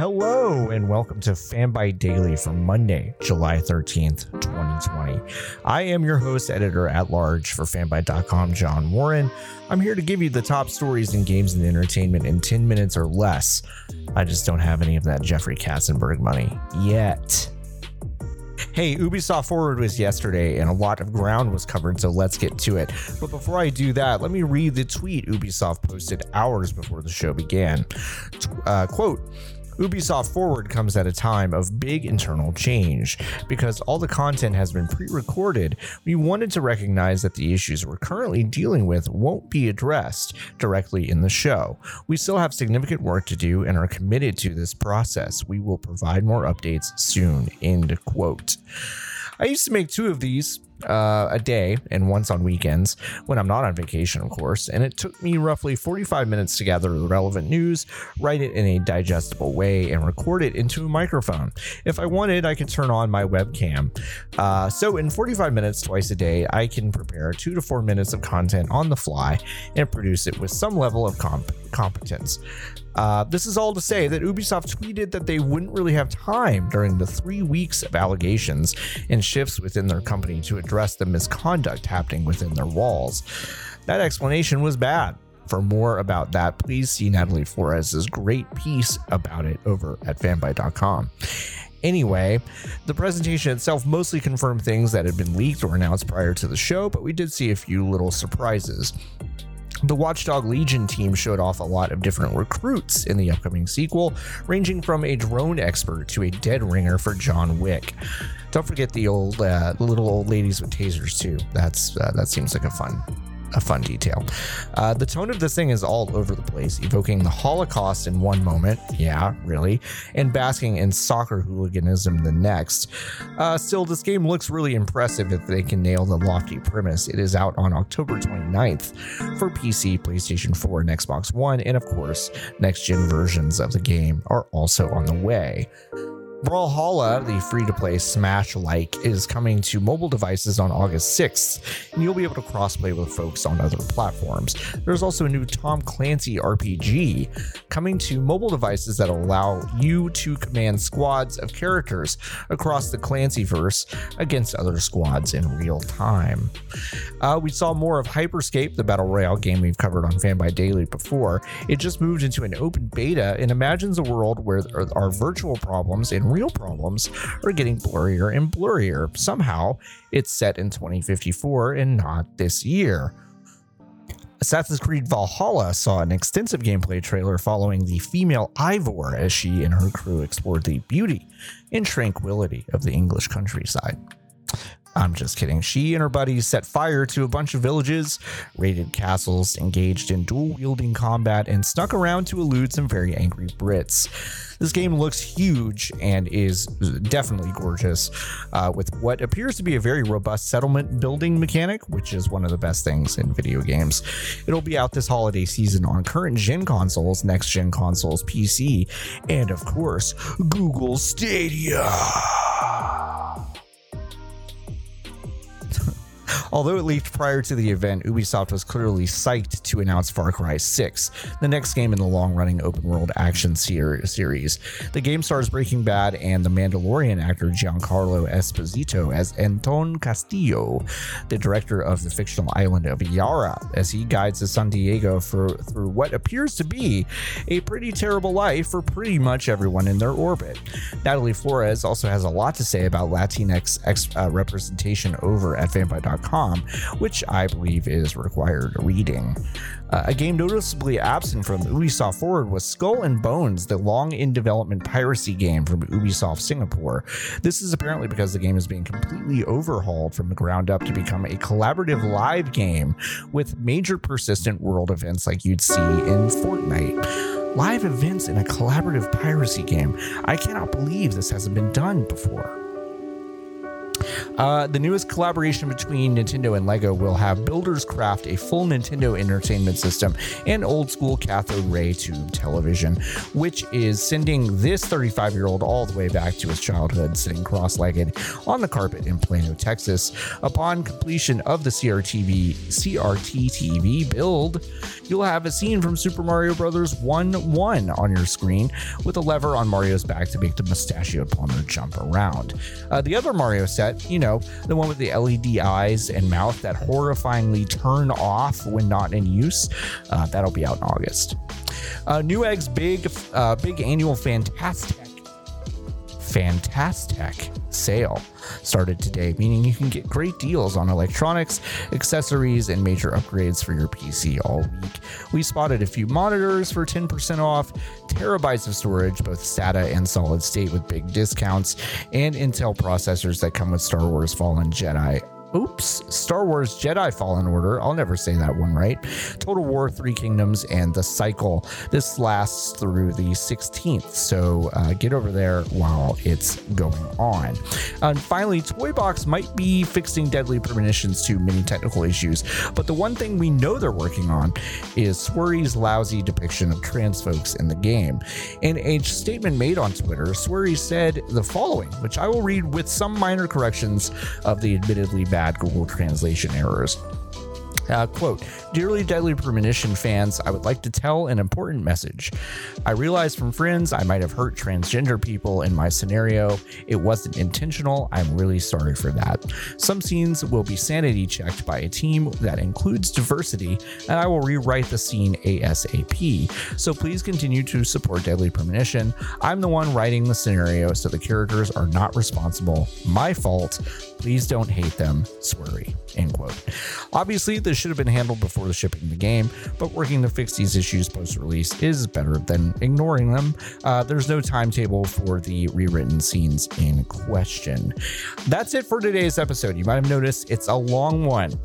Hello, and welcome to Fanbyte Daily for Monday, July 13th, 2020. I am your host, editor at large for fanbyte.com, John Warren. I'm here to give you the top stories in games and entertainment in 10 minutes or less. I just don't have any of that Jeffrey Katzenberg money yet. Hey, Ubisoft Forward was yesterday and a lot of ground was covered, so let's get to it. But before I do that, let me read the tweet Ubisoft posted hours before the show began. Uh, quote, Ubisoft Forward comes at a time of big internal change. Because all the content has been pre recorded, we wanted to recognize that the issues we're currently dealing with won't be addressed directly in the show. We still have significant work to do and are committed to this process. We will provide more updates soon. End quote. I used to make two of these uh, a day and once on weekends when I'm not on vacation, of course. And it took me roughly 45 minutes to gather the relevant news, write it in a digestible way, and record it into a microphone. If I wanted, I could turn on my webcam. Uh, so, in 45 minutes twice a day, I can prepare two to four minutes of content on the fly and produce it with some level of comp- competence. Uh, this is all to say that Ubisoft tweeted that they wouldn't really have time during the three weeks of allegations and shifts within their company to address the misconduct happening within their walls. That explanation was bad. For more about that, please see Natalie Flores' great piece about it over at fanbyte.com. Anyway, the presentation itself mostly confirmed things that had been leaked or announced prior to the show, but we did see a few little surprises. The Watchdog Legion team showed off a lot of different recruits in the upcoming sequel, ranging from a drone expert to a dead ringer for John Wick. Don't forget the old uh, little old ladies with tasers too. That's uh, that seems like a fun a fun detail. Uh, the tone of this thing is all over the place, evoking the Holocaust in one moment, yeah, really, and basking in soccer hooliganism the next. Uh, still, this game looks really impressive if they can nail the lofty premise. It is out on October 29th for PC, PlayStation 4, and Xbox One, and of course, next gen versions of the game are also on the way. Brawlhalla, the free to play Smash like, is coming to mobile devices on August 6th, and you'll be able to crossplay with folks on other platforms. There's also a new Tom Clancy RPG coming to mobile devices that allow you to command squads of characters across the Clancyverse against other squads in real time. Uh, we saw more of Hyperscape, the battle royale game we've covered on Fanbyte Daily before. It just moved into an open beta and imagines a world where our virtual problems and real problems are getting blurrier and blurrier. Somehow, it's set in 2054 and not this year. Assassin's Creed Valhalla saw an extensive gameplay trailer following the female Eivor as she and her crew explored the beauty and tranquility of the English countryside. I'm just kidding. She and her buddies set fire to a bunch of villages, raided castles, engaged in dual wielding combat, and snuck around to elude some very angry Brits. This game looks huge and is definitely gorgeous, uh, with what appears to be a very robust settlement building mechanic, which is one of the best things in video games. It'll be out this holiday season on current gen consoles, next gen consoles, PC, and of course, Google Stadia. Although it leaked prior to the event, Ubisoft was clearly psyched to announce Far Cry 6, the next game in the long running open world action ser- series. The game stars Breaking Bad and the Mandalorian actor Giancarlo Esposito as Anton Castillo, the director of the fictional island of Yara, as he guides the San Diego for, through what appears to be a pretty terrible life for pretty much everyone in their orbit. Natalie Flores also has a lot to say about Latinx ex, uh, representation over at fanbyte.com which I believe is required reading. Uh, a game noticeably absent from Ubisoft Forward was Skull and Bones, the long in development piracy game from Ubisoft Singapore. This is apparently because the game is being completely overhauled from the ground up to become a collaborative live game with major persistent world events like you'd see in Fortnite. Live events in a collaborative piracy game. I cannot believe this hasn't been done before. Uh, the newest collaboration between Nintendo and LEGO will have builders craft a full Nintendo entertainment system and old school cathode ray tube television, which is sending this 35 year old all the way back to his childhood, sitting cross legged on the carpet in Plano, Texas. Upon completion of the CRTV, CRT TV build, you'll have a scene from Super Mario Bros. 1 1 on your screen with a lever on Mario's back to make the mustachioed plumber jump around. Uh, the other Mario set, you know, the one with the LED eyes and mouth that horrifyingly turn off when not in use, uh, that'll be out in August. Uh, Newegg's big, uh, big annual Fantastic Fantastic sale started today, meaning you can get great deals on electronics, accessories, and major upgrades for your PC all week. We spotted a few monitors for 10% off, terabytes of storage, both SATA and solid state with big discounts, and Intel processors that come with Star Wars Fallen Jedi Oops, Star Wars Jedi Fallen Order. I'll never say that one right. Total War, Three Kingdoms, and The Cycle. This lasts through the 16th, so uh, get over there while it's going on. And finally, Toybox might be fixing Deadly Premonition 2's many technical issues, but the one thing we know they're working on is Swery's lousy depiction of trans folks in the game. In a statement made on Twitter, Swery said the following, which I will read with some minor corrections of the admittedly bad bad Google translation errors. Uh, quote, Dearly Deadly Premonition fans, I would like to tell an important message. I realize from friends I might have hurt transgender people in my scenario. It wasn't intentional. I'm really sorry for that. Some scenes will be sanity checked by a team that includes diversity, and I will rewrite the scene ASAP. So please continue to support Deadly Premonition. I'm the one writing the scenario, so the characters are not responsible. My fault. Please don't hate them. Swery. End quote. Obviously, this should have been handled before the shipping the game, but working to fix these issues post release is better than ignoring them. Uh, there's no timetable for the rewritten scenes in question. That's it for today's episode. You might have noticed it's a long one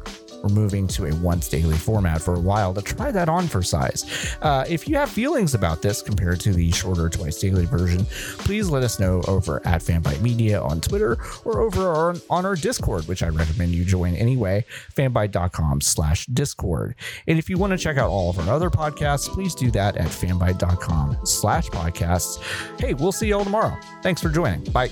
we're moving to a once daily format for a while to try that on for size. Uh, if you have feelings about this compared to the shorter twice daily version, please let us know over at Fanbyte Media on Twitter or over on, on our Discord, which I recommend you join anyway, fanbyte.com slash Discord. And if you want to check out all of our other podcasts, please do that at fanbyte.com slash podcasts. Hey, we'll see you all tomorrow. Thanks for joining. Bye.